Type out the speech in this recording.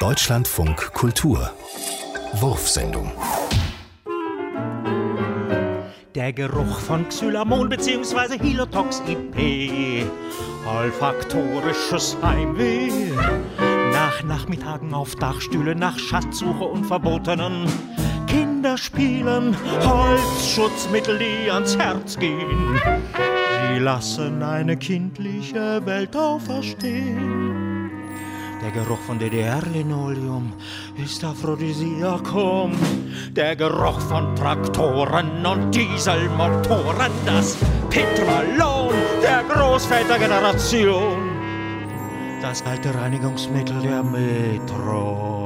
Deutschlandfunk Kultur Wurfsendung Der Geruch von Xylamon bzw. Hilotox IP. Olfaktorisches Heimweh. Nach Nachmittagen auf Dachstühle, nach Schatzsuche und verbotenen Kinderspielen. Holzschutzmittel, die ans Herz gehen. Sie lassen eine kindliche Welt auferstehen. Der Geruch von DDR-Linoleum ist Aphrodisiakum. Der Geruch von Traktoren und Dieselmotoren, das Petrolon der Großvätergeneration. Das alte Reinigungsmittel der Metro